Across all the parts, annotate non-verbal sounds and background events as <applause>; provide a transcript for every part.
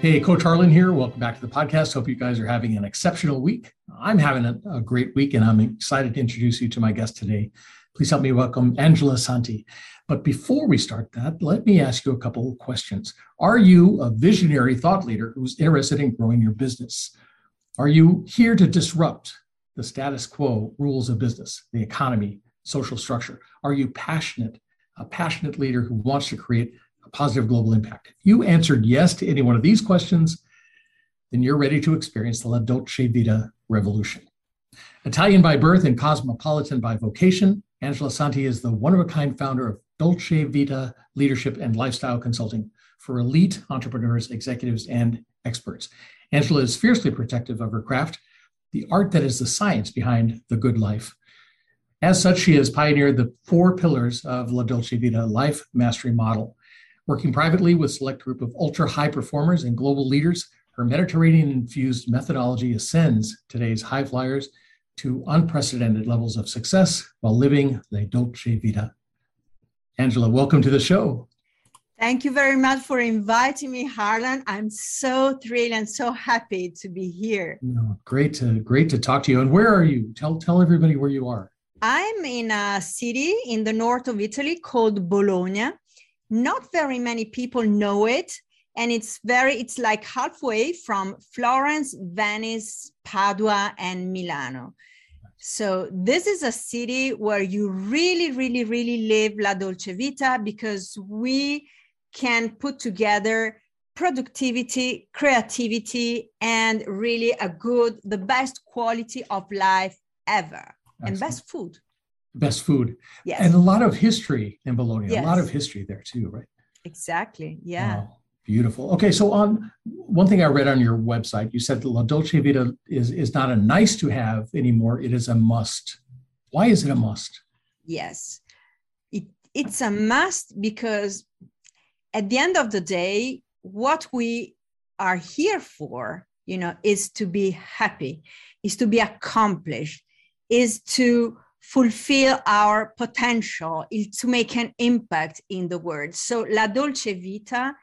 Hey, Coach Harlan here. Welcome back to the podcast. Hope you guys are having an exceptional week. I'm having a, a, great week, and I'm excited to introduce you to my guest today. Please help me welcome Angela Santi. But before we start that, let me ask you a couple of questions. Are you a visionary thought leader who's interested in growing your business? Are you here to disrupt the status quo rules of business, the economy, social structure? Are you passionate, a passionate leader who wants to create positive global impact? If you answered yes to any one of these questions, then you're ready to experience the La Dolce Vita revolution. Italian by birth and cosmopolitan by vocation, Angela Santi is the one of a kind founder of Dolce Vita Leadership and Lifestyle Consulting for elite entrepreneurs, executives, and experts. Angela is fiercely protective of her craft, the art that is the science behind the good life. As such, she has pioneered the four pillars of La Dolce Vita life mastery model, Working privately with select group of ultra high performers and global leaders, her Mediterranean infused methodology ascends today's high flyers to unprecedented levels of success while living the dolce vita. Angela, welcome to the show. Thank you very much for inviting me, Harlan. I'm so thrilled and so happy to be here. No, great to great to talk to you. And where are you? Tell tell everybody where you are. I'm in a city in the north of Italy called Bologna. Not very many people know it. And it's very, it's like halfway from Florence, Venice, Padua, and Milano. So this is a city where you really, really, really live La Dolce Vita because we can put together productivity, creativity, and really a good, the best quality of life ever, Excellent. and best food best food. Yes. And a lot of history in Bologna, yes. a lot of history there too, right? Exactly. Yeah. Oh, beautiful. Okay. So on one thing I read on your website, you said La Dolce Vita is, is not a nice to have anymore. It is a must. Why is it a must? Yes. It, it's a must because at the end of the day, what we are here for, you know, is to be happy, is to be accomplished, is to fulfill our potential, to make an impact in the world. So La Dolce Vita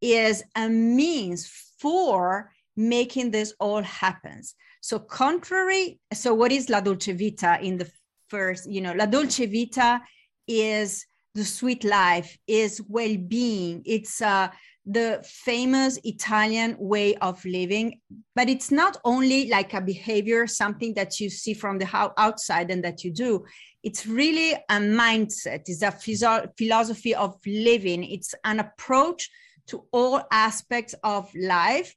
is a means for making this all happens. So contrary, so what is La Dolce Vita in the first, you know, La Dolce Vita is the sweet life, is well-being. It's uh, the famous Italian way of living, but it's not only like a behavior, something that you see from the outside and that you do. It's really a mindset, it's a philosophy of living, it's an approach to all aspects of life.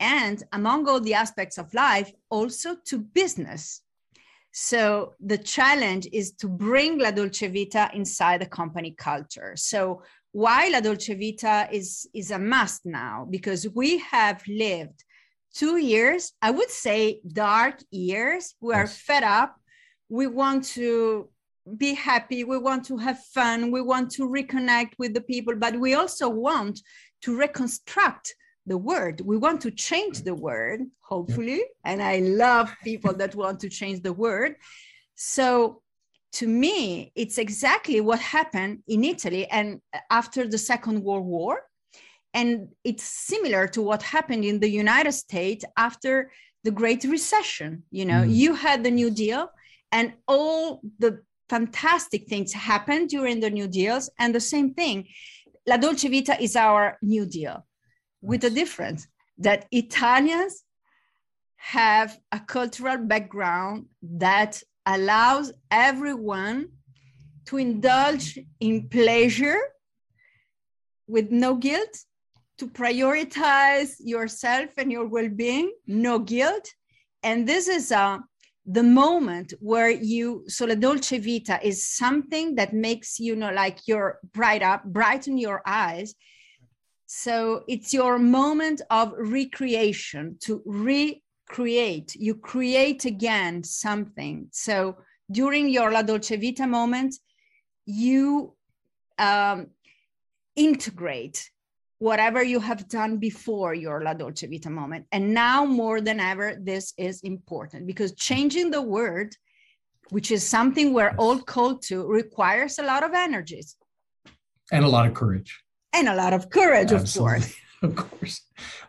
And among all the aspects of life, also to business. So the challenge is to bring La Dolce Vita inside the company culture. So why La Dolce Vita is, is a must now, because we have lived two years, I would say dark years. We are yes. fed up. We want to be happy. We want to have fun. We want to reconnect with the people, but we also want to reconstruct the word. We want to change the word, hopefully. And I love people that want to change the word. So to me, it's exactly what happened in Italy and after the Second World War. And it's similar to what happened in the United States after the Great Recession. You know, mm. you had the New Deal, and all the fantastic things happened during the New Deals. And the same thing, La Dolce Vita is our New Deal, with a difference that Italians have a cultural background that allows everyone to indulge in pleasure with no guilt, to prioritize yourself and your well being, no guilt. And this is uh, the moment where you, so la dolce vita is something that makes you know, like you're bright up, brighten your eyes. So it's your moment of recreation to recreate. You create again something. So during your La Dolce Vita moment, you um, integrate whatever you have done before your La Dolce Vita moment. And now more than ever, this is important because changing the word, which is something we're all called to, requires a lot of energies. And a lot of courage. And a lot of courage, Absolutely. of course. <laughs> Of course.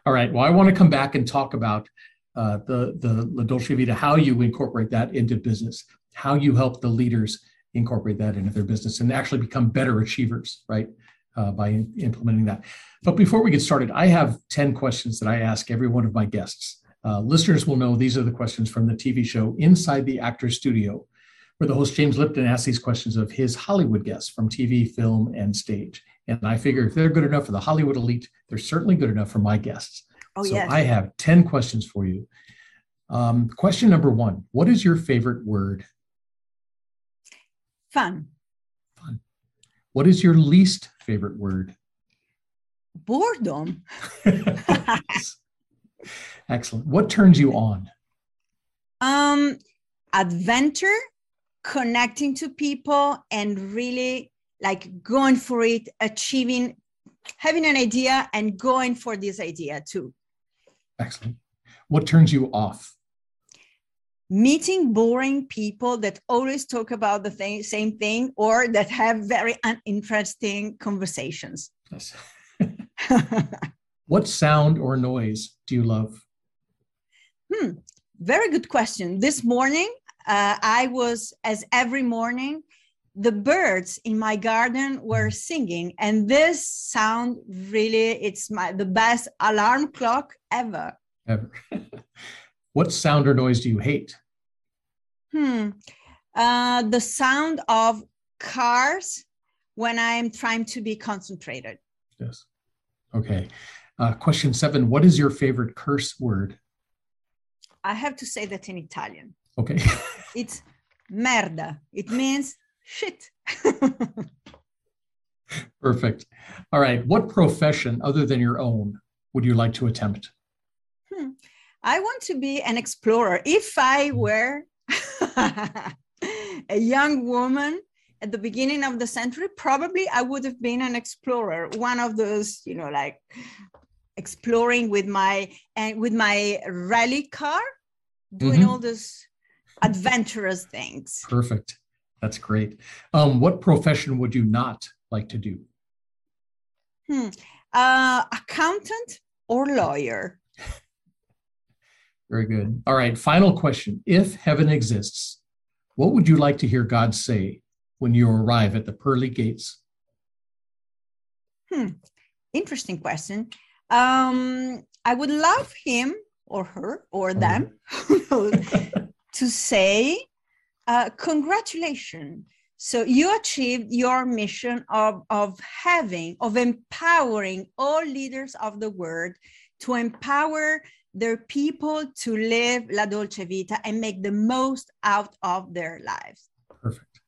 All right. Well, I want to come back and talk about uh, the the La Dolce Vita, how you incorporate that into business, how you help the leaders incorporate that into their business and actually become better achievers, right? Uh, by in, implementing that. But before we get started, I have 10 questions that I ask every one of my guests. Uh, listeners will know these are the questions from the TV show Inside the Actor's Studio, where the host James Lipton asks these questions of his Hollywood guests from TV, film, and stage. And I figure if they're good enough for the Hollywood elite, they're certainly good enough for my guests. Oh, so yes. I have 10 questions for you. Um, question number one What is your favorite word? Fun. Fun. What is your least favorite word? Boredom. <laughs> Excellent. What turns you on? Um, adventure, connecting to people, and really like going for it, achieving, having an idea and going for this idea too. Excellent. What turns you off? Meeting boring people that always talk about the thing, same thing or that have very uninteresting conversations. Yes. <laughs> what sound or noise do you love? Hmm, very good question. This morning, uh, I was, as every morning, the birds in my garden were mm. singing and this sound really it's my the best alarm clock ever. Ever. <laughs> What sound or noise do you hate? Hmm. Uh, the sound of cars when i'm trying to be concentrated. Yes. Okay. Uh, question seven what is your favorite curse word? I have to say that in italian. Okay. <laughs> It's merda. It means shit. <laughs> Perfect. All right. What profession other than your own would you like to attempt? Hmm. I want to be an explorer. If I hmm. were <laughs> a young woman at the beginning of the century, probably I would have been an explorer, one of those, you know, like exploring with my and with my rally car, doing mm-hmm. all those adventurous things. Perfect. That's great. Um, what profession would you not like to do? Hmm. Uh, accountant or lawyer? <laughs> Very good. All right. Final question. If heaven exists, what would you like to hear God say when you arrive at the pearly gates? Hmm. Interesting question. Um, I would love him or her or them <laughs> <laughs> to say, uh, congratulations. So you achieved your mission of, of having, of empowering all leaders of the world to empower their people to live La Dolce Vita and make the most out of their lives. Perfect.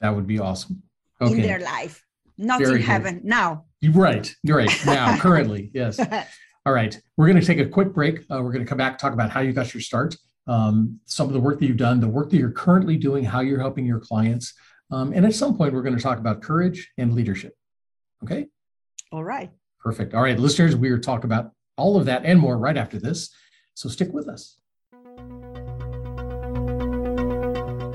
That would be awesome. Okay. In their life, not Very in good. heaven now. You're right. You're right. Now, currently, yes. <laughs> All right. We're going to take a quick break. Uh, we're going to come back talk about how you got your start um, some of the work that you've done, the work that you're currently doing, how you're helping your clients. Um, and at some point, we're going to talk about courage and leadership. Okay. All right. Perfect. All right, listeners, we are talk about all of that and more right after this. So stick with us.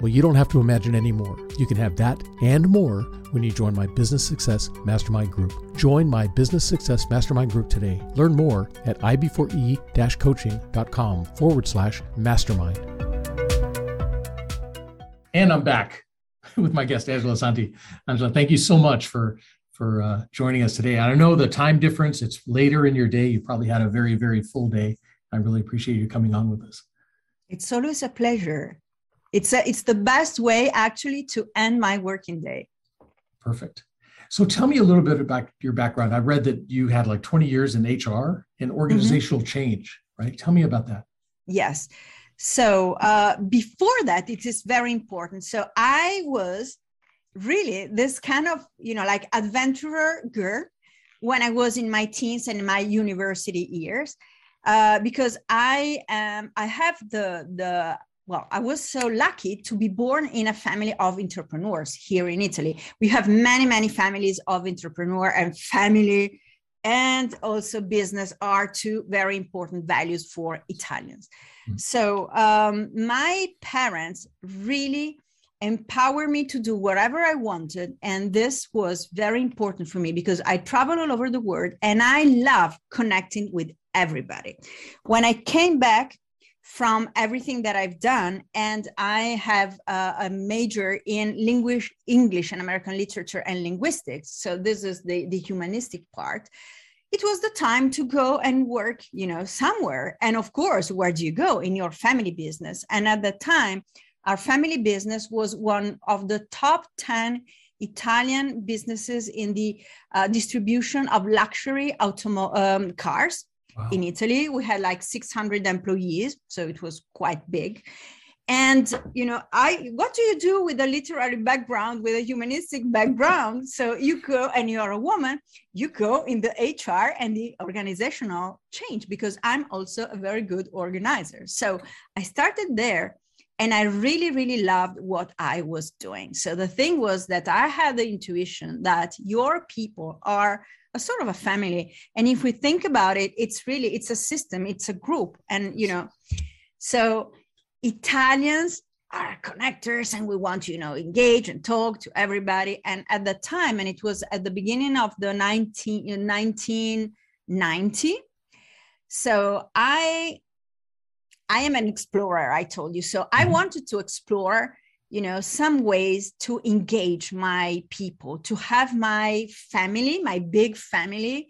Well, you don't have to imagine anymore. You can have that and more when you join my Business Success Mastermind Group. Join my Business Success Mastermind Group today. Learn more at ib4e coaching.com forward slash mastermind. And I'm back <laughs> with my guest, Angela Santi. Angela, thank you so much for for uh, joining us today. I know the time difference; it's later in your day. You probably had a very, very full day. I really appreciate you coming on with us. It's always a pleasure. It's a, it's the best way actually to end my working day. Perfect. So tell me a little bit about your background. I read that you had like 20 years in HR and organizational mm-hmm. change, right? Tell me about that. Yes. So uh, before that, it is very important. So I was really this kind of, you know, like adventurer girl when I was in my teens and my university years, uh, because I am, I have the the well, I was so lucky to be born in a family of entrepreneurs here in Italy. We have many, many families of entrepreneur and family and also business are two very important values for Italians. Mm-hmm. So um, my parents really empowered me to do whatever I wanted. And this was very important for me because I travel all over the world and I love connecting with everybody. When I came back from everything that I've done. And I have a, a major in English and American literature and linguistics. So this is the, the humanistic part. It was the time to go and work, you know, somewhere. And of course, where do you go? In your family business. And at the time, our family business was one of the top 10 Italian businesses in the uh, distribution of luxury automo- um, cars In Italy, we had like 600 employees, so it was quite big. And you know, I what do you do with a literary background, with a humanistic background? So you go and you're a woman, you go in the HR and the organizational change because I'm also a very good organizer. So I started there and I really, really loved what I was doing. So the thing was that I had the intuition that your people are a sort of a family. And if we think about it it's really it's a system it's a group. And you know so italians are connectors and we want to you know engage and talk to everybody. And at the time and it was at the beginning of the 19, 1990 so i i am an explorer i told you. So i mm-hmm. wanted to explore you know some ways to engage my people to have my family my big family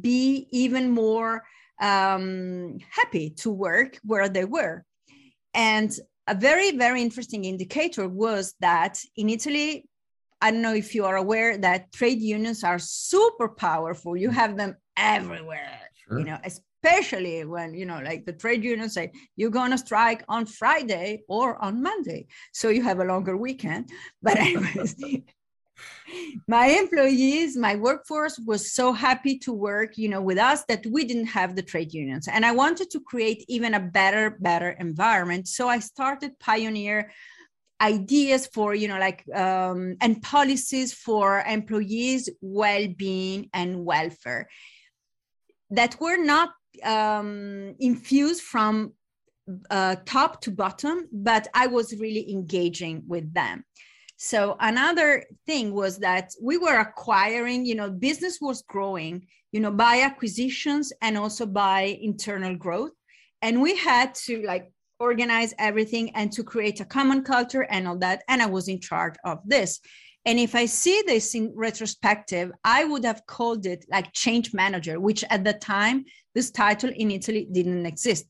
be even more um, happy to work where they were. And a very very interesting indicator was that in italy i don't know if you are aware that trade unions are super powerful. You have them everywhere sure. you know especially when you know like the trade unions say you're going to strike on friday or on monday. So you have a longer weekend. <laughs> But anyways <laughs> my employees my workforce was so happy to work you know with us that we didn't have the trade unions. And i wanted to create even a better better environment. So i started pioneer ideas for you know like um, and policies for employees well-being and welfare that were not um, infused from uh, top to bottom, but I was really engaging with them. So another thing was that we were acquiring, you know, business was growing, you know, by acquisitions and also by internal growth. And we had to like organize everything and to create a common culture and all that. And I was in charge of this. And if I see this in retrospective, I would have called it like change manager, which at the time, this title in Italy didn't exist.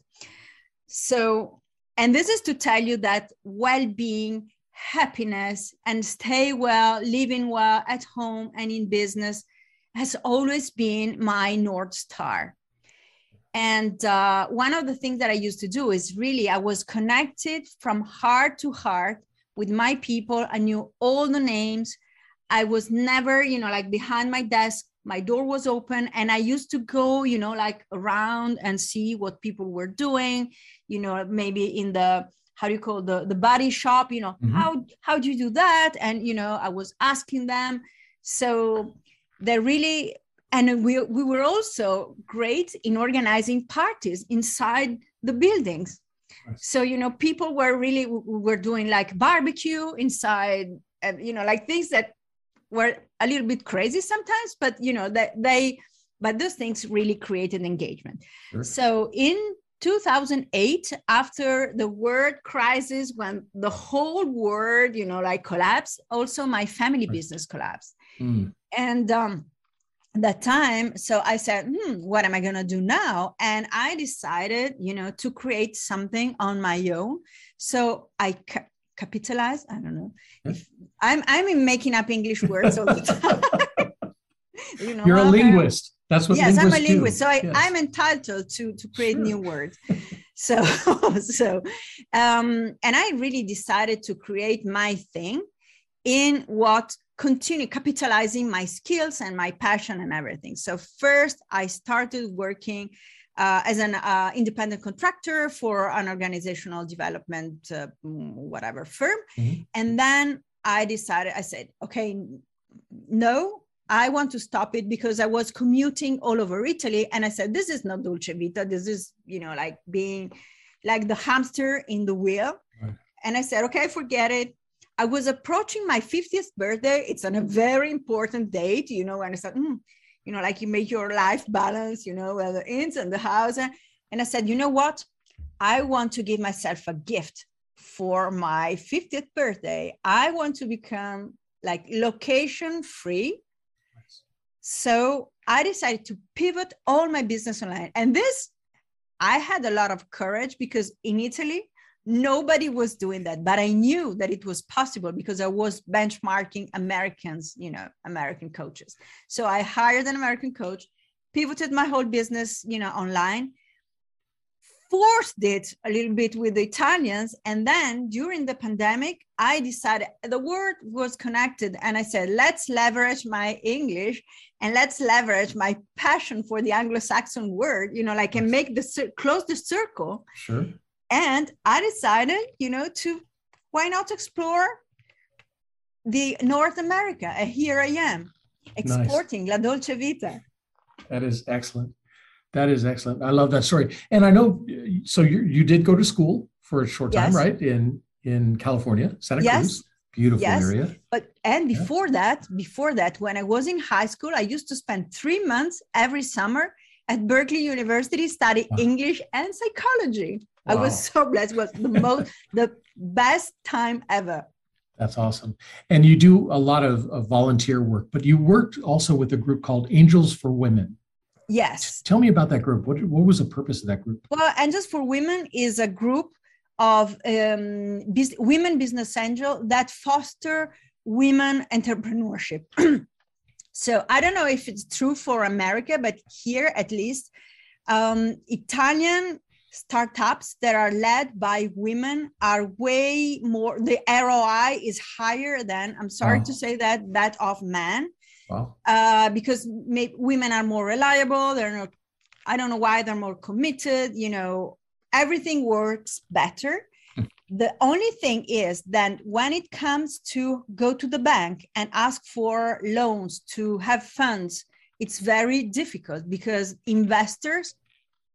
So, and this is to tell you that well being, happiness, and stay well, living well at home and in business has always been my North Star. And uh, one of the things that I used to do is really, I was connected from heart to heart with my people. I knew all the names. I was never, you know, like behind my desk. My door was open and I used to go, you know, like around and see what people were doing, you know, maybe in the how do you call the the body shop, you know, mm-hmm. how how do you do that? And you know, I was asking them. So they really and we we were also great in organizing parties inside the buildings so you know people were really were doing like barbecue inside and you know like things that were a little bit crazy sometimes but you know that they but those things really created engagement sure. so in 2008 after the world crisis when the whole world you know like collapsed also my family business collapsed mm. and um that time so i said hmm, what am i going to do now and i decided you know to create something on my own so i ca- capitalized i don't know if i'm i'm making up english words all the time <laughs> you know, you're a linguist. That's what yes, I'm a linguist, do. so I, yes. I'm entitled to to create sure. new words. <laughs> So <laughs> so, um, and I really decided to create my thing in what continue capitalizing my skills and my passion and everything. So first, I started working uh, as an uh, independent contractor for an organizational development, uh, whatever firm, mm-hmm. and then I decided. I said, okay, no, I want to stop it because I was commuting all over Italy. And I said, this is not Dolce Vita. This is, you know, like being like the hamster in the wheel. Right. And I said, okay, forget it. I was approaching my 50th birthday. It's on a very important date, you know, and I said, mm, you know, like you make your life balance, you know, the ins and the house. And I said, you know what? I want to give myself a gift for my 50th birthday. I want to become like location free so I decided to pivot all my business online. And this, I had a lot of courage because in Italy, nobody was doing that. But I knew that it was possible because I was benchmarking Americans, you know, American coaches. So I hired an American coach, pivoted my whole business, you know, online forced it a little bit with the Italians. And then during the pandemic, I decided the word was connected. And I said, let's leverage my English and let's leverage my passion for the Anglo-Saxon word, you know, like and make the close the circle. Sure. And I decided, you know, to why not explore the North America? And here I am exporting nice. La Dolce Vita. That is excellent. That is excellent. I love that story. And I know, so you you did go to school for a short time, yes. right? In in California, Santa yes. Cruz. Beautiful yes. area. But and before yeah. that, before that, when I was in high school, I used to spend three months every summer at Berkeley University study wow. English and psychology. Wow. I was so blessed. It was the most the best time ever. That's awesome. And you do a lot of, of volunteer work, but you worked also with a group called Angels for Women. Yes. Tell me about that group. What, what was the purpose of that group? Well, Angels for Women is a group of um, biz- women business angel that foster women entrepreneurship. <clears throat> so I don't know if it's true for America, but here at least, um, Italian startups that are led by women are way more the roi is higher than i'm sorry oh. to say that that of men Wow. Uh, because may, women are more reliable. They're not, I don't know why they're more committed. You know, everything works better. Hmm. the only thing is that when it comes to go to the bank and ask for loans to have funds, it's very difficult because investors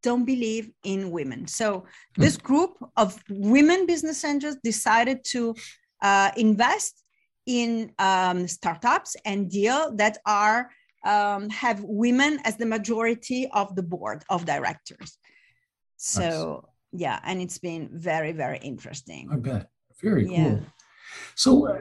don't believe in women. So hmm. this group of women business angels decided to uh, invest in um, startups and deal that are um, have women as the majority of the board of directors. So nice. yeah, and it's been very very interesting. I bet. Very yeah. cool. So uh,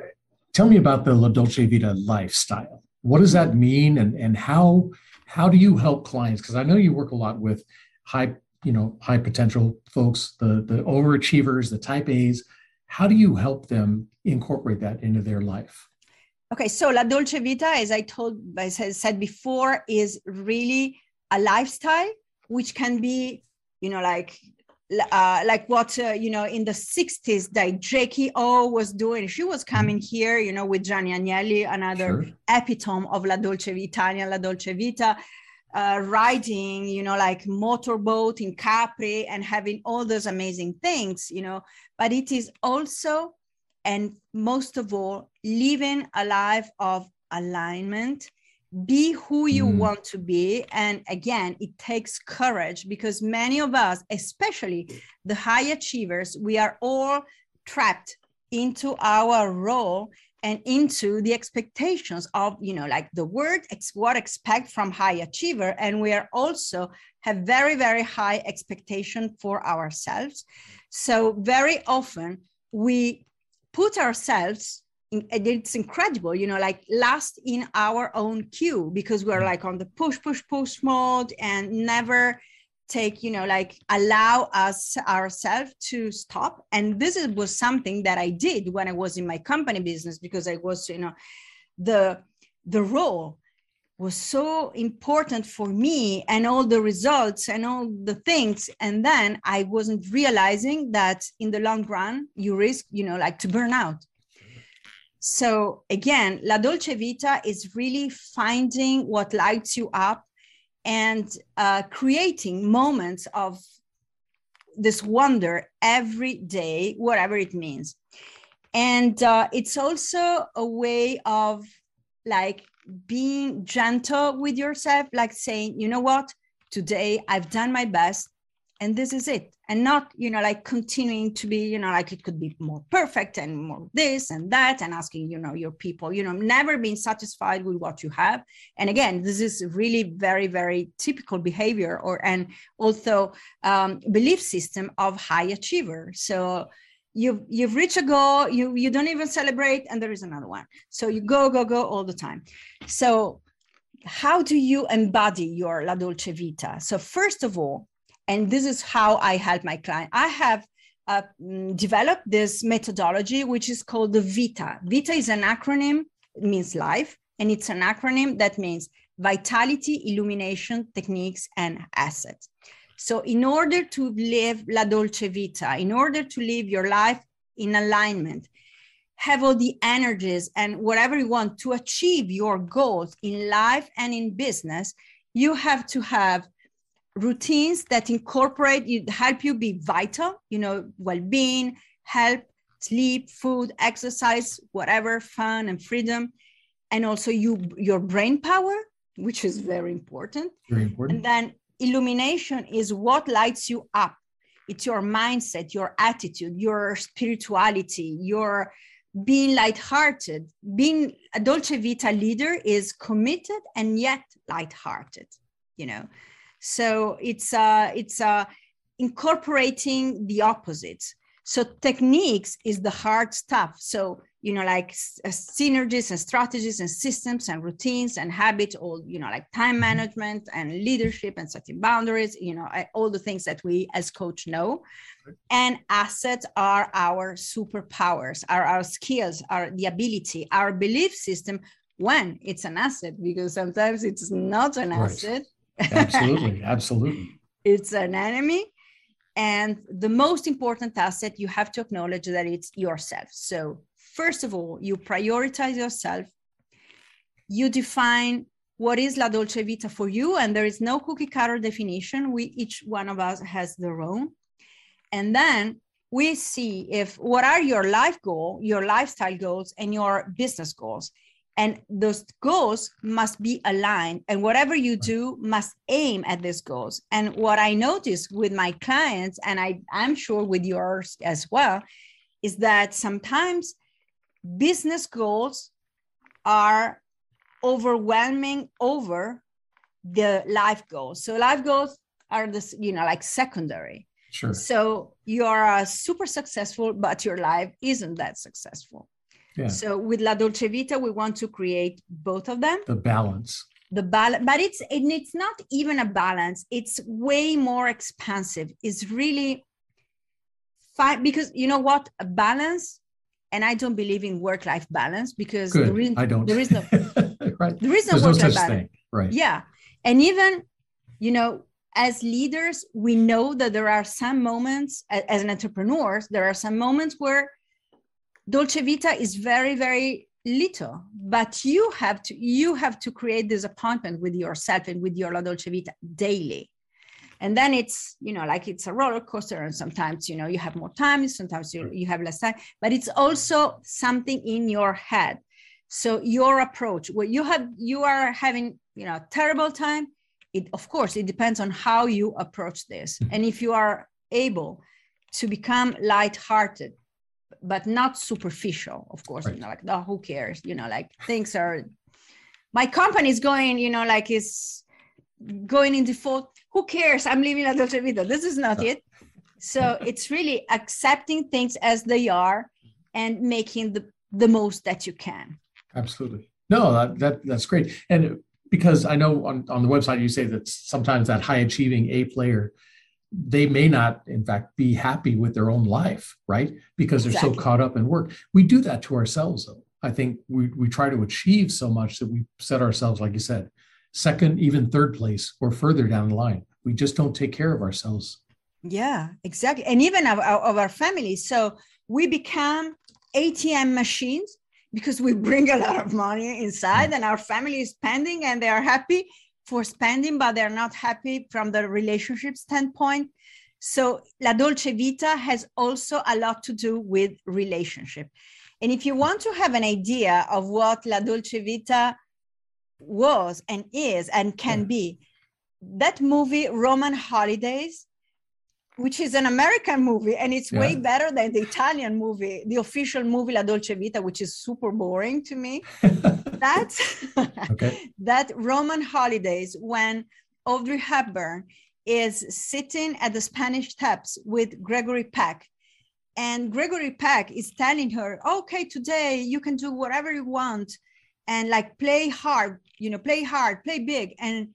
tell me about the La Dolce Vita lifestyle. What does that mean, and and how how do you help clients? Because I know you work a lot with high you know high potential folks, the the overachievers, the type A's how do you help them incorporate that into their life? Okay, so La Dolce Vita, as I told, as I said before, is really a lifestyle which can be, you know, like uh, like what uh, you know in the 60s that Jackie O was doing. She was coming mm-hmm. here, you know, with Gianni Agnelli, another sure. epitome of La Dolce Vita, Italian La Dolce Vita uh, riding, you know, like motorboat in Capri and having all those amazing things, you know, but it is also, and most of all, living a life of alignment, be who you mm. want to be. And again, it takes courage because many of us, especially the high achievers, we are all trapped into our role and into the expectations of you know like the word ex- what expect from high achiever. And we are also have very very high expectation for ourselves. So very often we put ourselves in, it's incredible you know like last in our own queue because we're mm. like on the push push push mode and never take you know like allow us ourselves to stop. And this is, was something that i did when i was in my company business because i was you know the the role was so important for me and all the results and all the things. And then i wasn't realizing that in the long run you risk you know like to burn out. So again la dolce vita is really finding what lights you up and uh, creating moments of this wonder every day whatever it means. And uh, it's also a way of like being gentle with yourself, like saying, you know what, today I've done my best and this is it. And not, you know, like continuing to be, you know, like it could be more perfect and more this and that, and asking, you know, your people, you know, never being satisfied with what you have. And again, this is really very, very typical behavior or and also um, belief system of high achiever. So you've you've reached a goal you you don't even celebrate and there is another one so you go go go all the time so how do you embody your la dolce vita so first of all and this is how i help my client. I have uh, mm, developed this methodology which is called the vita. Vita is an acronym it means life and it's an acronym that means vitality illumination techniques and assets. So, in order to live La Dolce Vita, in order to live your life in alignment, have all the energies and whatever you want to achieve your goals in life and in business, you have to have routines that incorporate you help you be vital you know well-being help sleep food exercise whatever fun and freedom. And also you your brain power which is very important. Very important. And then illumination is what lights you up. It's your mindset your attitude your spirituality your being lighthearted. Being a dolce vita leader is committed and yet lighthearted you know so it's uh it's uh incorporating the opposites so techniques is the hard stuff. So you know like uh, synergies and strategies and systems and routines and habits all you know like time mm-hmm. management and leadership and setting boundaries you know all the things that we as coach know. And assets are our superpowers are our skills are the ability our belief system when it's an asset because sometimes it's not an right. asset absolutely absolutely <laughs> it's an enemy and the most important asset you have to acknowledge that it's yourself so First of all, you prioritize yourself. You define what is La Dolce Vita for you, and there is no cookie cutter definition. We each one of us has their own. And then we see if what are your life goal, your lifestyle goals, and your business goals. And those goals must be aligned, and whatever you do must aim at these goals. And what I notice with my clients, and I, I'm sure with yours as well, is that sometimes business goals are overwhelming over the life goals. So life goals are this, you know, like secondary. Sure. So you are uh, super successful, but your life isn't that successful. Yeah. So with La Dolce Vita, we want to create both of them. The balance. The balance, but it's it's not even a balance. It's way more expansive. It's really fine because you know what? A balance and I don't believe in work life balance because Good. there is, I don't. There is no <laughs> right. There is no work life no balance. Thing. Right. Yeah, and even you know as leaders we know that there are some moments as an entrepreneurs there are some moments where dolce vita is very very little but you have to you have to create this appointment with yourself and with your la dolce vita daily. And then it's you know like it's a roller coaster and sometimes you know you have more time sometimes you, you have less time but it's also something in your head. So your approach what you have you are having you know terrible time it of course it depends on how you approach this. Mm-hmm. and if you are able to become light-hearted but not superficial of course right. you know like oh, who cares you know like things are my company is going you know like is going in default who cares? I'm dolce vita. This is not it. So <laughs> it's really accepting things as they are and making the, the most that you can. Absolutely. No, that, that that's great. And because I know on, on the website you say that sometimes that high achieving A player, they may not, in fact, be happy with their own life, right? Because they're so caught up in work. We do that to ourselves, though. I think we, we try to achieve so much that we set ourselves, like you said, second, even third place or further down the line. We just don't take care of ourselves. Yeah, exactly. And even of, of our families. So we become ATM machines because we bring a lot of money inside mm. and our family is spending and they are happy for spending, but they're not happy from the relationship standpoint. So La Dolce Vita has also a lot to do with relationship. And if you want to have an idea of what La Dolce Vita was and is and can yeah. be, that movie, Roman Holidays, which is an American movie, and it's yeah. way better than the Italian movie, the official movie La Dolce Vita, which is super boring to me. <laughs> That's <laughs> okay. that Roman Holidays when Audrey Hepburn is sitting at the Spanish Steps with Gregory Peck. And Gregory Peck is telling her, okay, today you can do whatever you want and like play hard, you know, play hard, play big and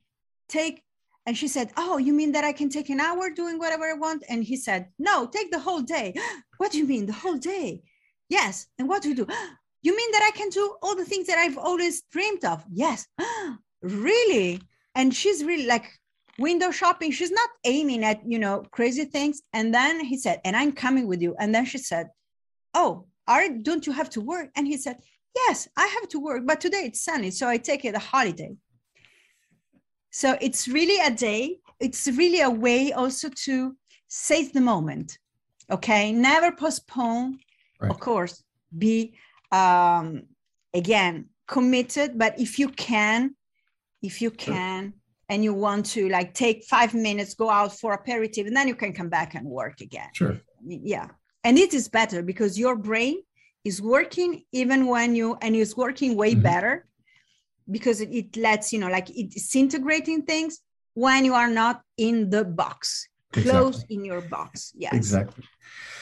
take. And she said, oh, you mean that I can take an hour doing whatever I want? And he said, no, take the whole day. <gasps> what do you mean, the whole day? Yes. And what do you do? <gasps> You mean that I can do all the things that I've always dreamed of? Yes. <gasps> really? And she's really like, window shopping she's not aiming at you know crazy things and then he said and i'm coming with you and then she said oh are don't you have to work and he said yes i have to work but today it's sunny so i take it a holiday so it's really a day it's really a way also to seize the moment okay never postpone right. of course be um again committed but if you can if you can and you want to like take five minutes, go out for aperitif, and then you can come back and work again. Sure. Yeah. And it is better because your brain is working even when you and it's working way mm-hmm. better because it, it, lets you know like it's integrating things when you are not in the box exactly. close in your box. Yes. Exactly.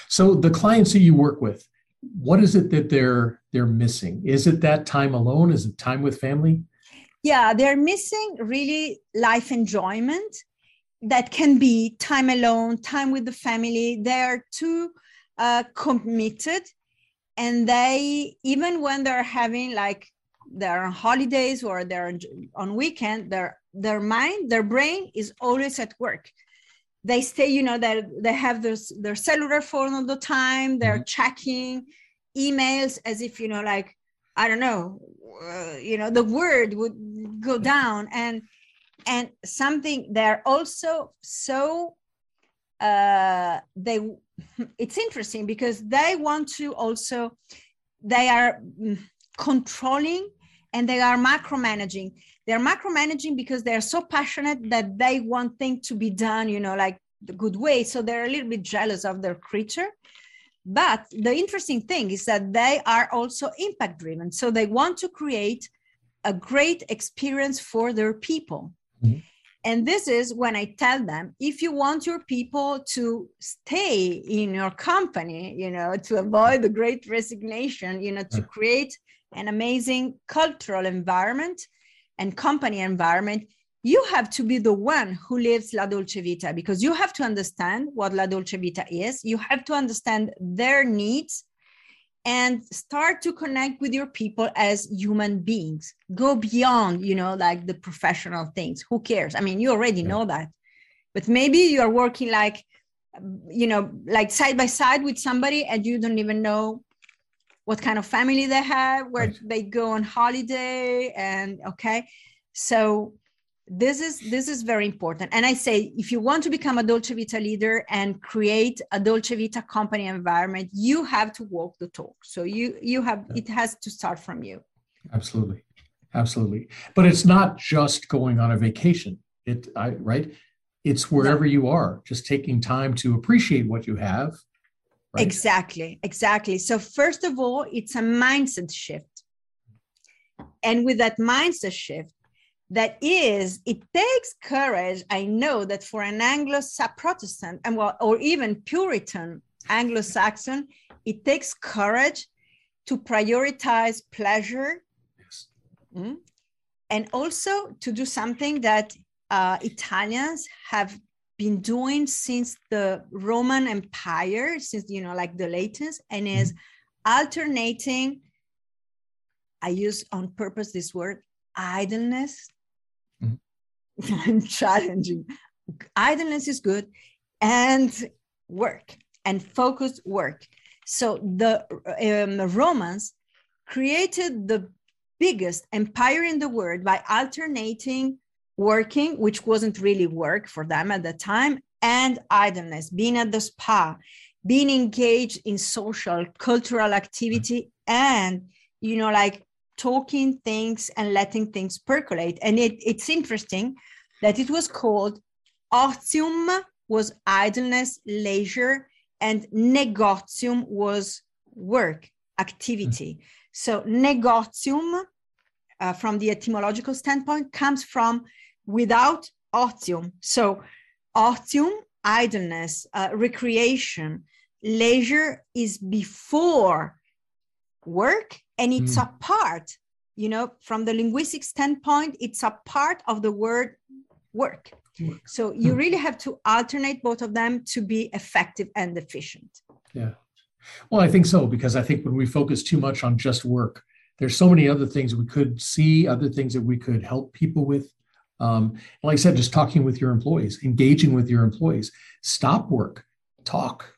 So the clients that you work with what is it that they're they're missing? Is it that time alone? Is it time with family? Yeah they're missing really life enjoyment that can be time alone time with the family. They're too uh, committed and they even when they're having like they're on holidays or they're on weekend their their mind their brain is always at work. They stay you know that they, they have their, their cellular phone all the time they're mm-hmm. checking emails as if you know like i don't know uh, you know the word would go down. And and something they're also so uh they <laughs> it's interesting because they want to also they are mm, controlling and they are macromanaging. They're macromanaging because they're so passionate that they want things to be done you know like the good way. So they're a little bit jealous of their creature. But the interesting thing is that they are also impact driven so they want to create a great experience for their people. Mm-hmm. And this is when I tell them if you want your people to stay in your company, you know, to avoid the great resignation, you know, to create an amazing cultural environment and company environment, you have to be the one who lives La Dolce Vita because you have to understand what La Dolce Vita is. You have to understand their needs and start to connect with your people as human beings go beyond you know like the professional things who cares i mean you already yeah. know that but maybe you're working like you know like side by side with somebody and you don't even know what kind of family they have where right. they go on holiday and okay? So this is this is very important. And i say if you want to become a dolce vita leader and create a dolce vita company environment you have to walk the talk. So you you have it has to start from you. Absolutely. Absolutely. But it's not just going on a vacation. It I, right? It's wherever you are just taking time to appreciate what you have right? exactly exactly so first of all it's a mindset shift and with that mindset shift that is it takes courage i know that for an anglo protestant and well or even puritan anglo-saxon it takes courage to prioritize pleasure yes. mm, and also to do something that uh, italians have been doing since the roman empire since you know like the latest and is mm-hmm. alternating i use on purpose this word idleness mm-hmm. <laughs> and challenging. Idleness is good, and work and focused work. So the um, Romans created the biggest empire in the world by alternating working, which wasn't really work for them at the time, and idleness, being at the spa, being engaged in social, cultural activity, and, you know, like talking things and letting things percolate. And it, it's interesting that it was called otium was idleness, leisure, and negotium was work, activity. Mm. So negotium, uh, from the etymological standpoint, comes from without otium. So otium, idleness, uh, recreation, leisure is before work and it's mm. a part you know from the linguistic standpoint it's a part of the word work so you hmm. really have to alternate both of them to be effective and efficient yeah well i think so because i think when we focus too much on just work there's so many other things we could see other things that we could help people with um, like i said just talking with your employees engaging with your employees stop work talk.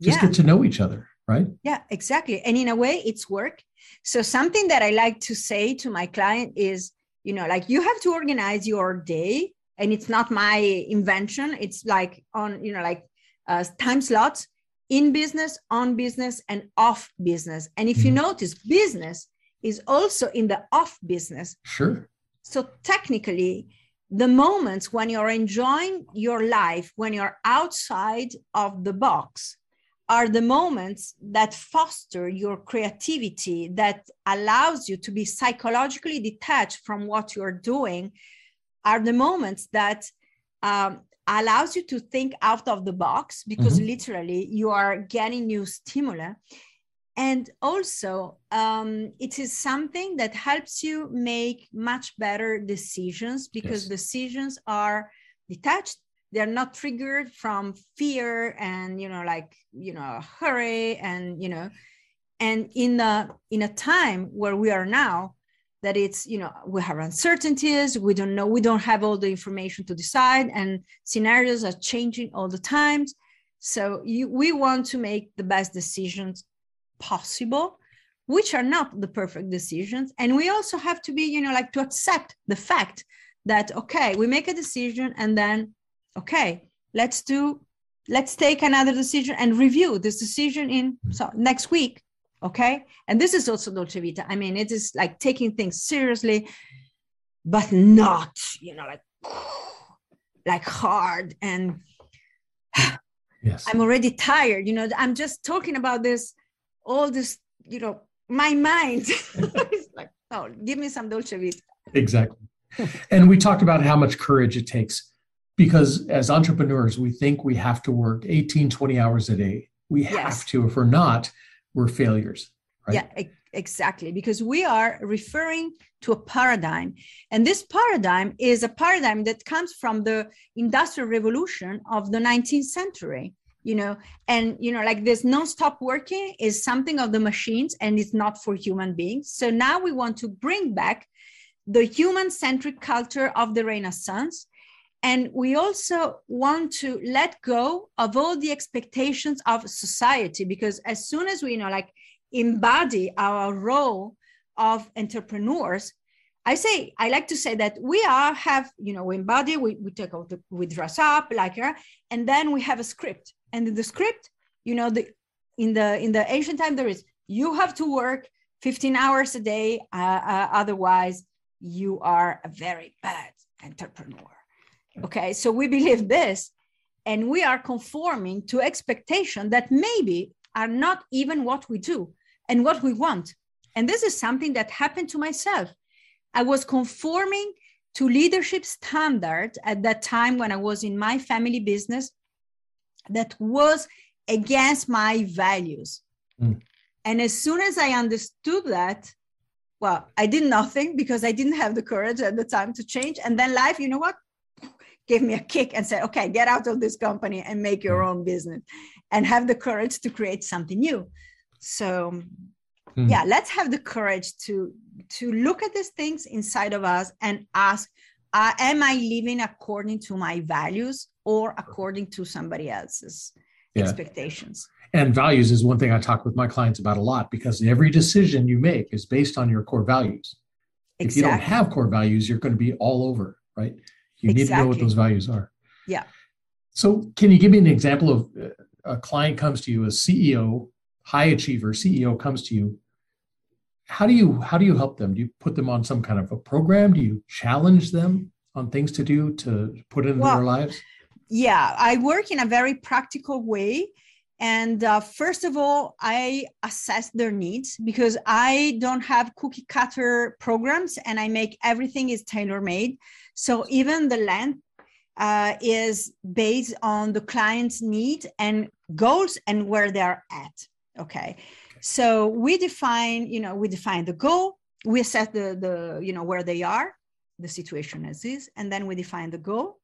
Just yeah. get to know each other right? Yeah exactly. And in a way it's work. So something that i like to say to my client is you know like you have to organize your day and it's not my invention. It's like on you know like uh, time slots in business on business and off business. And if mm you mm-hmm. notice business is also in the off business. Sure so technically the moments when you're enjoying your life when you're outside of the box are the moments that foster your creativity that allows you to be psychologically detached from what you're doing are the moments that um, allows you to think out of the box because mm-hmm. literally you are getting new stimuli and also um, it is something that helps you make much better decisions because yes. decisions are detached they're not triggered from fear and you know like you know hurry and you know and in a in a time where we are now that it's you know we have uncertainties we don't know we don't have all the information to decide and scenarios are changing all the times so you, we want to make the best decisions possible which are not the perfect decisions. And we also have to be you know like to accept the fact that okay we make a decision and then okay let's do let's take another decision and review this decision in so next week okay? And this is also dolce vita. I mean it is like taking things seriously but not you know like <sighs> like hard and <sighs> yes. I'm already tired you know? I'm just talking about this all this you know my mind. <laughs> Is like oh give me some dolce vita. Exactly. And we talked about how much courage it takes because as entrepreneurs we think we have to work 18 20 hours a day. We yes. have to. If we're not we're failures right? Yeah exactly. Because we are referring to a paradigm. And this paradigm is a paradigm that comes from the industrial revolution of the 19th century you know and you know like this non-stop working is something of the machines and it's not for human beings. So now we want to bring back the human centric culture of the renaissance. And we also want to let go of all the expectations of society because as soon as we you know like embody our role of entrepreneurs i say i like to say that we are have you know we embody we, we take out the, we dress up like her and then we have a script and in the script you know the in the in the ancient time there is you have to work 15 hours a day uh, uh, otherwise you are a very bad entrepreneur Okay, so we believe this, and we are conforming to expectation that maybe are not even what we do and what we want. And this is something that happened to myself. I was conforming to leadership standard at that time when I was in my family business that was against my values. Mm. And as soon as I understood that, well, I did nothing because I didn't have the courage at the time to change. And then life, you know what? gave me a kick and said, okay, get out of this company and make your own business and have the courage to create something new. So mm. yeah, let's have the courage to to look at these things inside of us and ask uh, am I living according to my values or according to somebody else's yeah. expectations? And values is one thing I talk with my clients about a lot because every decision you make is based on your core values. Exactly. If you don't have core values, you're going to be all over, right? You exactly. need to know what those values are. Yeah. So, can you give me an example of uh, a client comes to you, a CEO, high achiever CEO comes to you? How do you how do you help them? Do you put them on some kind of a program? Do you challenge them on things to do to put into well, their lives? Yeah, I work in a very practical way. And uh, first of all, I assess their needs because I don't have cookie cutter programs and I make everything is tailor made. So even the length uh, is based on the client's need and goals and where they're at. Okay. So we define, you know, we define the goal, we assess the, the, you know, where they are, the situation as is, and then we define the goal.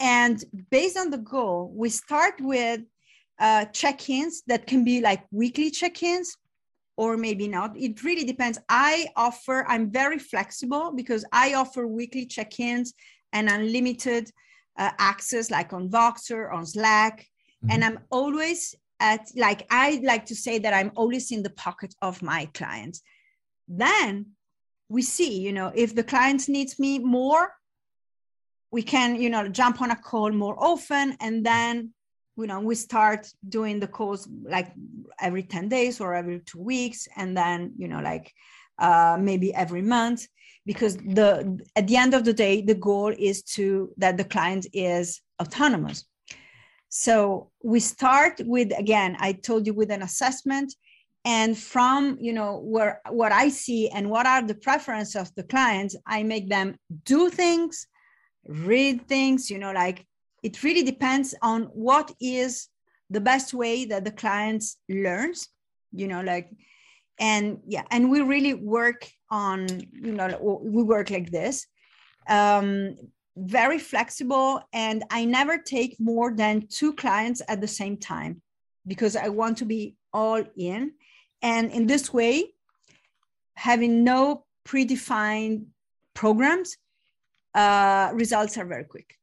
And based on the goal, we start with uh, check-ins that can be like weekly check-ins or maybe not. It really depends. I offer, I'm very flexible because I offer weekly check-ins and unlimited uh, access like on Voxer, on Slack. Mm-hmm. And I'm always at, like, I like to say that I'm always in the pocket of my clients. Then we see, you know, if the client needs me more, we can, you know, jump on a call more often. And then you know we start doing the calls like every 10 days or every two weeks and then you know like uh, maybe every month because the at the end of the day the goal is to that the client is autonomous so we start with again i told you with an assessment and from you know where what i see and what are the preferences of the clients i make them do things read things you know like it really depends on what is the best way that the clients learns you know like and yeah and we really work on you know we work like this um very flexible and i never take more than two clients at the same time because i want to be all in. And in this way having no predefined programs uh, results are very quick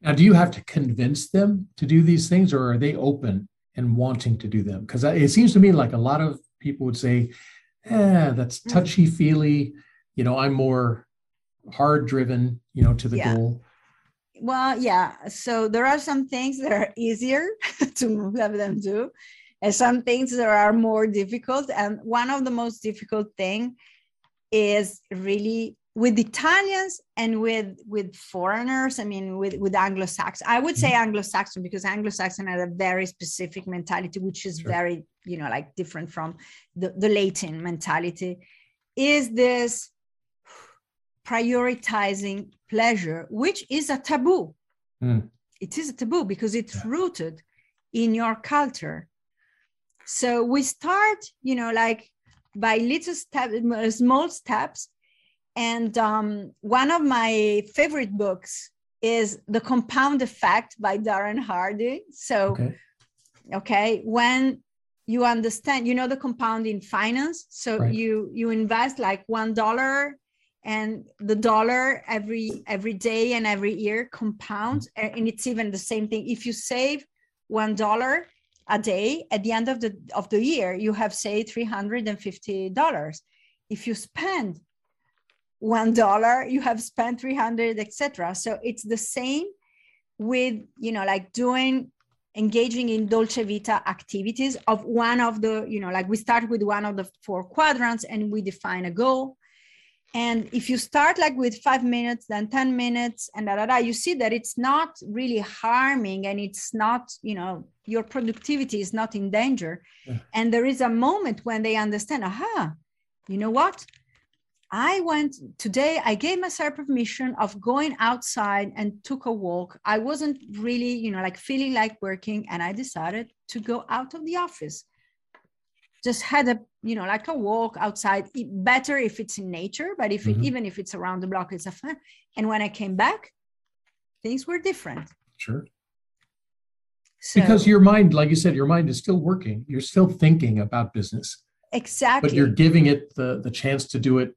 now, do you have to convince them to do these things, or are they open and wanting to do them? Because it seems to me like a lot of people would say, "Yeah, that's mm. touchy feely." You know, I'm more hard driven. You know, to the yeah. goal. Well, yeah. So there are some things that are easier <laughs> to have them do, and some things that are more difficult. And one of the most difficult thing is really with Italians and with with foreigners, I mean, with with Anglo-Saxon, I would say mm-hmm. Anglo-Saxon because Anglo-Saxon had a very specific mentality, which is sure. very, you know, like different from the, the Latin mentality. Is this prioritizing pleasure, which is a taboo? Mm. It is a taboo because it's yeah. rooted in your culture. So we start, you know, like by little steps, small steps and um, one of my favorite books is The Compound Effect by Darren Hardy. So, okay. okay, when you understand, you know the compound in finance. So right. you you invest like one dollar and the dollar every every day and every year compounds mm-hmm. and it's even the same thing if you save one dollar a day at the end of the of the year you have say 350 dollars if you spend one dollar you have spent 300 etc so it's the same with you know like doing engaging in dolce vita activities of one of the you know like we start with one of the four quadrants and we define a goal. And if you start like with five minutes then 10 minutes and da, da, da, you see that it's not really harming and it's not you know your productivity is not in danger. Yeah. and there is a moment when they understand aha you know what I went today, I gave myself permission of going outside and took a walk. I wasn't really, you know, like feeling like working, and I decided to go out of the office. Just had a, you know, like a walk outside. Better if it's in nature, but if mm-hmm. it, even if it's around the block, it's a fun. And when I came back, things were different. Sure. So, because your mind, like you said, your mind is still working. You're still thinking about business. Exactly. But you're giving it the the chance to do it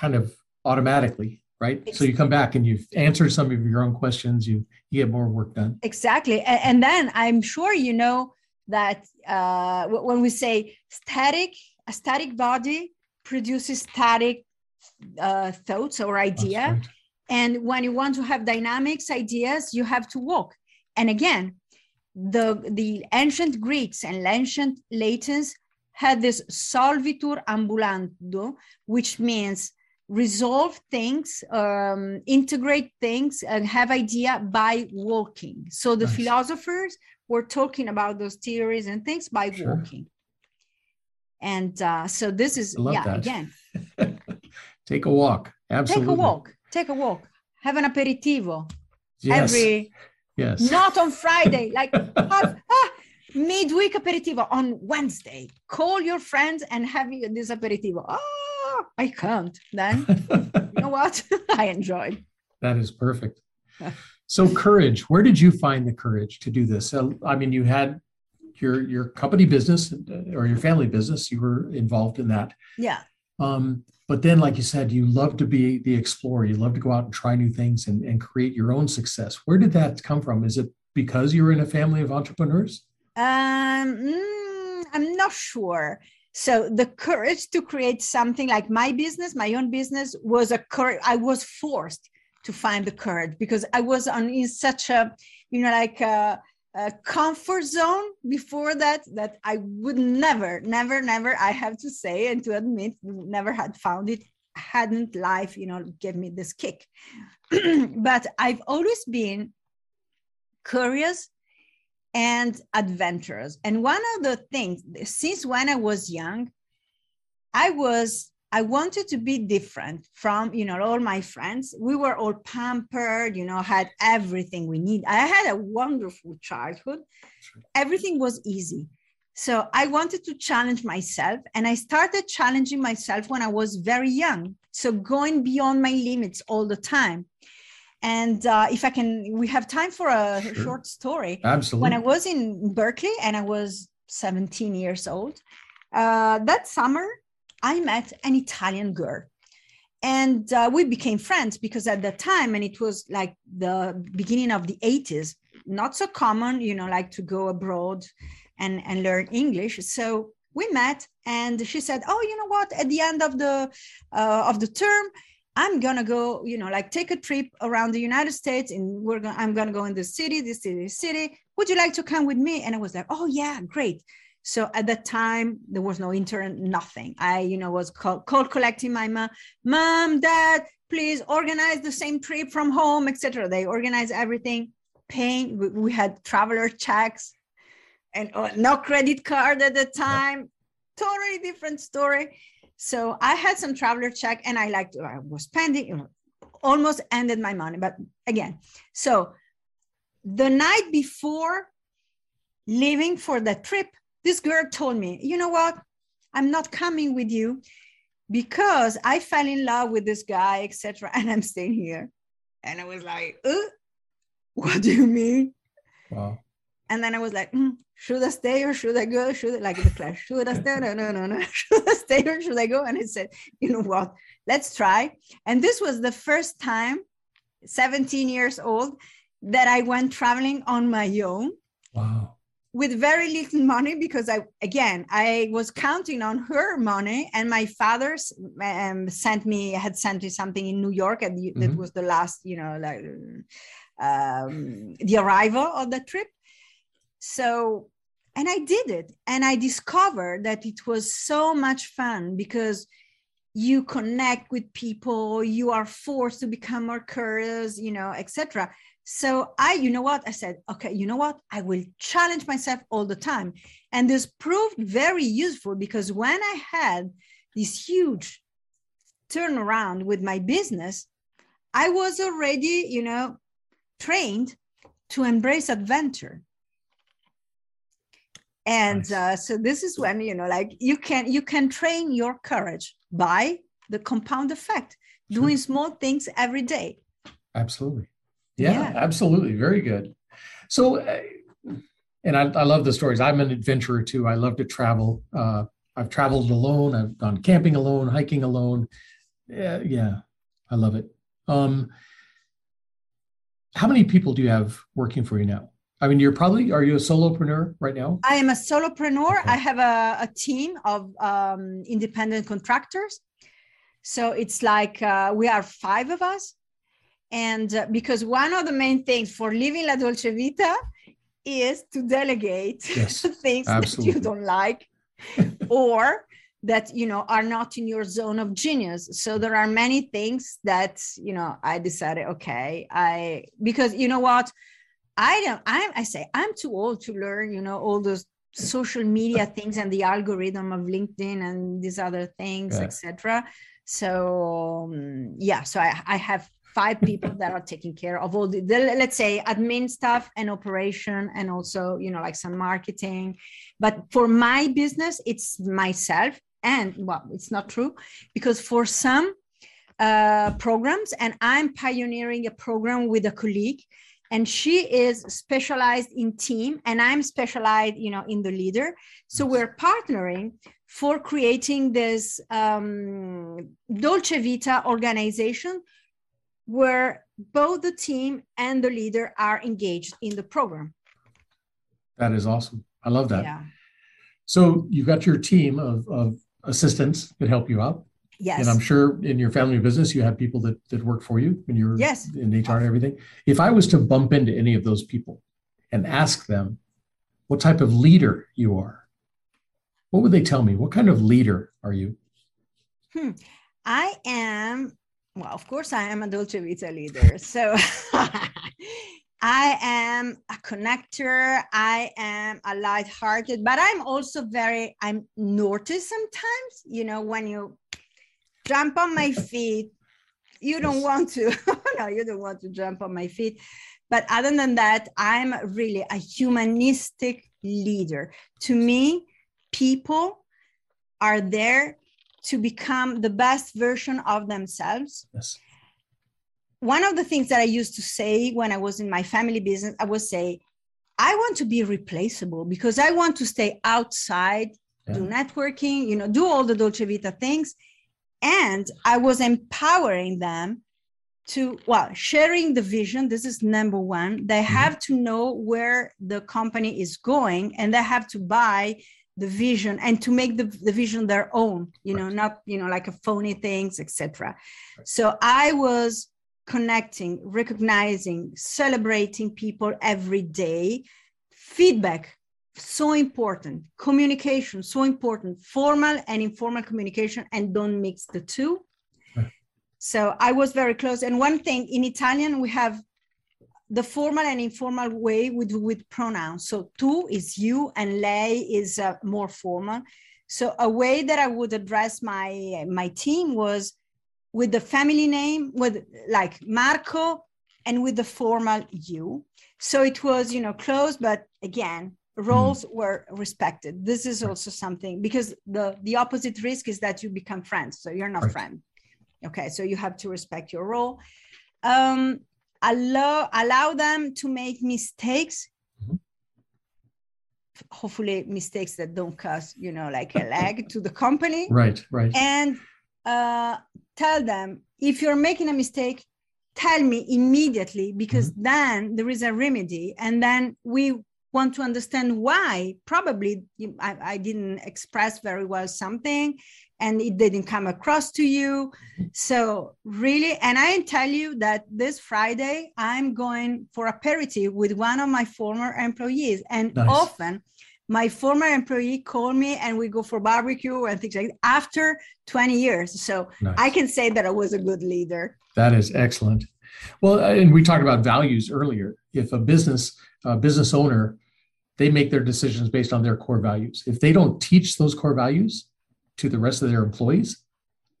kind of automatically, right? so you come back and you've answered some of your own questions. You you get more work done. Exactly, and, and then I'm sure you know that uh, when we say static, a static body produces static uh, thoughts or idea. Right. And when you want to have dynamics ideas, you have to walk. And again, the, the ancient Greeks and ancient Latins had this solvitur ambulando, which means resolve things, um, integrate things, and have idea by walking. So the nice. philosophers were talking about those theories and things by sure. walking. And uh, so this is yeah that. again. <laughs> Take a walk. Absolutely. Take a walk. Take a walk. Have an aperitivo. Yes. Every yes. Not on Friday. <laughs> Like have, ah, midweek aperitivo on Wednesday. Call your friends and have this aperitivo. Oh, I can't. Then <laughs> you know what? <laughs> I enjoyed. That is perfect. so courage. Where did you find the courage to do this? I mean, you had your your company business or your family business. You were involved in that. Yeah. Um, but then, like you said, you love to be the explorer. You love to go out and try new things and, and create your own success. Where did that come from? Is it because you were in a family of entrepreneurs? Um, mm, I'm not sure. So the courage to create something like my business, my own business, was a courage. I was forced to find the courage because I was on in such a, you know, like a, a comfort zone before that that I would never, never, never, I have to say and to admit, never had found it. Hadn't life, you know, give me this kick. <clears throat> but I've always been curious and adventurous. And one of the things, since when I was young, I was I wanted to be different from, you know, all my friends. We were all pampered, you know, had everything we need. I had a wonderful childhood. Everything was easy. So I wanted to challenge myself and I started challenging myself when I was very young. So going beyond my limits all the time. And uh, if I can, we have time for a sure. short story. Absolutely. When I was in Berkeley and I was 17 years old, uh, that summer I met an Italian girl. And uh, we became friends because at that time, and it was like the beginning of the 80s, not so common, you know, like to go abroad and, and learn English. So we met and she said, Oh, you know what? At the end of the uh, of the term, I'm gonna go, you know, like take a trip around the United States, and we're gonna I'm gonna go in this city, this city, this city. Would you like to come with me? And I was like, oh yeah, great. So at that time, there was no internet, nothing. I, you know, was called, cold collecting my mom, mom, dad, please organize the same trip from home, etc. They organize everything, paying. We, we had traveler checks and uh, no credit card at the time. Totally different story. So I had some traveler check and I like I was spending, almost ended my money. But again, so the night before leaving for the trip, this girl told me, you know what? I'm not coming with you because I fell in love with this guy, etc. And I'm staying here. And I was like, uh, what do you mean? Wow. And then I was like, mm, should I stay or should I go? Should I like the clash? Should I stay? No, no, no, no. <laughs> Should I stay or should I go? And I said, you know what? Let's try. And this was the first time, 17 years old, that I went traveling on my own. Wow with very little money because I again I was counting on her money and my father's um, sent me had sent me something in New York and mm-hmm. that was the last you know like um, the arrival of the trip so and I did it and I discovered that it was so much fun because you connect with people you are forced to become more curious you know etc so I, you know what? I said, okay, you know what? I will challenge myself all the time. And this proved very useful because when I had this huge turnaround with my business, I was already, you know, trained to embrace adventure. And nice. uh, so this is when, you know, like you can you can train your courage by the compound effect, sure. doing small things every day. Absolutely. Yeah, yeah, absolutely. Very good. So, uh, and I, I, love the stories. I'm an adventurer too. I love to travel. Uh, I've traveled alone. I've gone camping alone, hiking alone. Yeah, yeah. I love it. Um, how many people do you have working for you now? I mean, you're probably are you a solopreneur right now? I am a solopreneur. Okay. I have a, a team of um, independent contractors. So it's like uh, we are five of us. And uh, because one of the main things for living La Dolce Vita is to delegate <laughs> yes, things absolutely. that you don't like <laughs> or that you know are not in your zone of genius so there are many things that you know i decided okay i because you know what i don't i i say i'm too old to learn you know all those social media <laughs> things and the algorithm of linkedin and these other things yeah. etc so um, yeah so I, I have five people that are taking care of all the, the, let's say admin stuff and operation and also you know like some marketing but for my business it's myself and well it's not true because for some uh, programs and i'm pioneering a program with a colleague and she is specialized in team and i'm specialized you know in the leader. So we're partnering for creating this um, dolce vita organization where both the team and the leader are engaged in the program. That is awesome. I love that. Yeah. so you've got your team of, of assistants that help you out. Yes. And I'm sure in your family business, you have people that, that work for you when you're yes. in HR and everything. If I was to bump into any of those people and ask them what type of leader you are, what would they tell me? What kind of leader are you? Hmm. I am, well, of course, I am a Dolce Vita leader. <laughs> So <laughs> I am a connector. I am a light-hearted, but I'm also very, I'm naughty sometimes. You know, when you jump on my <laughs> feet, you don't want to. <laughs> no, you don't want to jump on my feet. But other than that, I'm really a humanistic leader. To me, people are there to become the best version of themselves. Yes one of the things that I used to say when I was in my family business, I would say, I want to be replaceable because I want to stay outside, yeah. do networking, you know, do all the Dolce Vita things. And I was empowering them to, well, sharing the vision. This is number one. They mm-hmm. have to know where the company is going and they have to buy the vision and to make the, the vision their own, you right. know, not, you know, like a phony things, etc. Right. So I was connecting, recognizing, celebrating people every day. Feedback, so important. Communication, so important. Formal and informal communication, and don't mix the two. So I was very close. And one thing in Italian, we have the formal and informal way with, with pronouns. So tu is you and lei is uh, more formal. So a way that I would address my my team was with the family name with like Marco and with the formal you. So it was, you know, close, but again, roles mm. were respected. This is also something because the the opposite risk is that you become friends. So you're not right. friend. Okay, so you have to respect your role. Um, allow allow them to make mistakes. Mm-hmm. Hopefully, mistakes that don't cost you know like a leg to the company. Right, right. And uh, tell them if you're making a mistake tell me immediately because mm-hmm. then there is a remedy and then we want to understand why probably I, I, didn't express very well something and it didn't come across to you so really and i tell you that this friday i'm going for a aperitif with one of my former employees and nice. often my former employee called me and we go for barbecue and things like that after 20 years. So nice. I can say that I was a good leader. That is excellent. Well, and we talked about values earlier. If a business a business owner, they make their decisions based on their core values. If they don't teach those core values to the rest of their employees,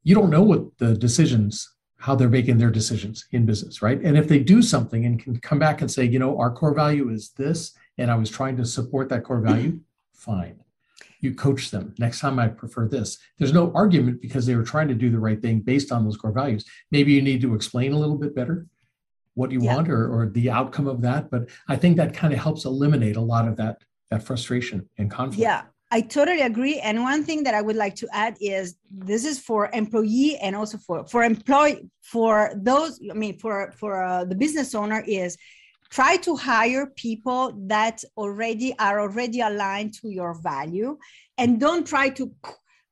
you don't know what the decisions how they're making their decisions in business, right? And if they do something and can come back and say, you know, our core value is this, and I was trying to support that core value, fine. You coach them. Next time I prefer this. There's no argument because they were trying to do the right thing based on those core values. Maybe you need to explain a little bit better what you yeah. want or, or the outcome of that. But I think that kind of helps eliminate a lot of that that frustration and conflict. Yeah. I totally agree. And one thing that I would like to add is this is for employee and also for for employee for those. I mean, for for uh, the business owner is try to hire people that already are already aligned to your value, and don't try to.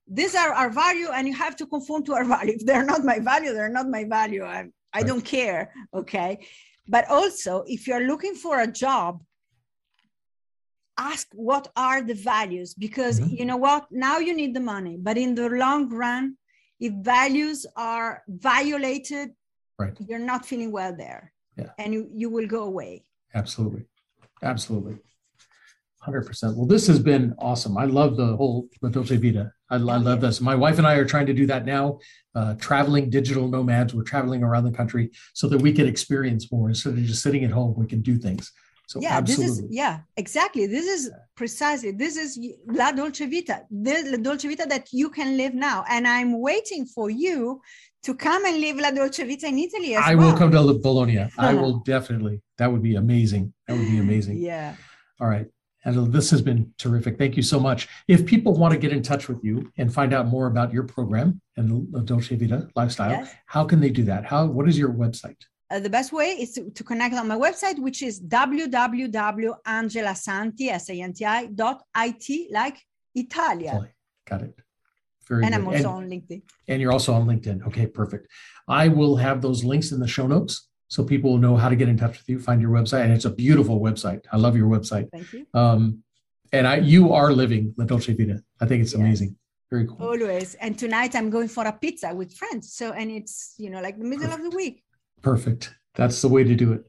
These are our value, and you have to conform to our <laughs> value. If they're not my value, they're not my value. I, I don't care. Okay, but also if you're looking for a job ask what are the values because Mhm. you know what now you need the money but in the long run if values are violated Right. you're not feeling well there Yeah. and you, you will go away Absolutely. Absolutely. 100%. Well, this has been awesome. I love the whole La Dolce Vita. I, I love this. My wife and I are trying to do that now, uh, traveling digital nomads. We're traveling around the country so that we can experience more instead of just sitting at home. We can do things. So, yeah absolutely. this is yeah exactly this is precisely this is la dolce vita the la dolce vita that you can live now and i'm waiting for you to come and live la dolce vita in italy as I well will come to Bologna. I <laughs> will definitely. That would be amazing. That would be amazing. yeah All right. Angela, this has been terrific. Thank you so much. If people want to get in touch with you and find out more about your program and the Dolce Vita lifestyle, Yes. how can they do that? How what is your website? Uh, the best way is to, to connect on my website, which is www.angelasanti.it, like Italia. Got it. Very And good. I'm also and, on LinkedIn. and you're also on LinkedIn. Okay, perfect. I will have those links in the show notes so people will know how to get in touch with you, find your website. And it's a beautiful website. I love your website. Thank you. Um, and I you are living La Dolce Vita. I think it's Yes. amazing. Very cool. Always. And tonight I'm going for a pizza with friends. So, and it's, you know, like the middle of the week. Perfect. That's the way to do it.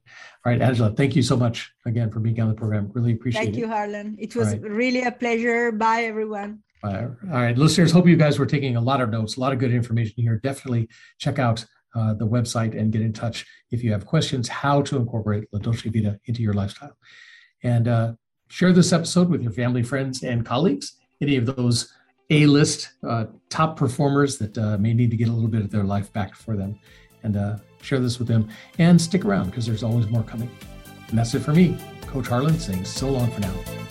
All right, Angela, thank you so much again for being on the program. Really appreciate Thank it. Thank you, Harlan. It was right. really a pleasure. Bye, everyone. Uh, all right, listeners, hope you guys were taking a lot of notes, a lot of good information here. Definitely check out uh, the website and get in touch if you have questions how to incorporate La Dolce Vita into your lifestyle. And uh, share this episode with your family, friends, and colleagues. Any of those A-list uh, top performers that uh, may need to get a little bit of their life back for them. And uh, share this with them and stick around because there's always more coming. And that's it for me, Coach Harlan saying so long for now.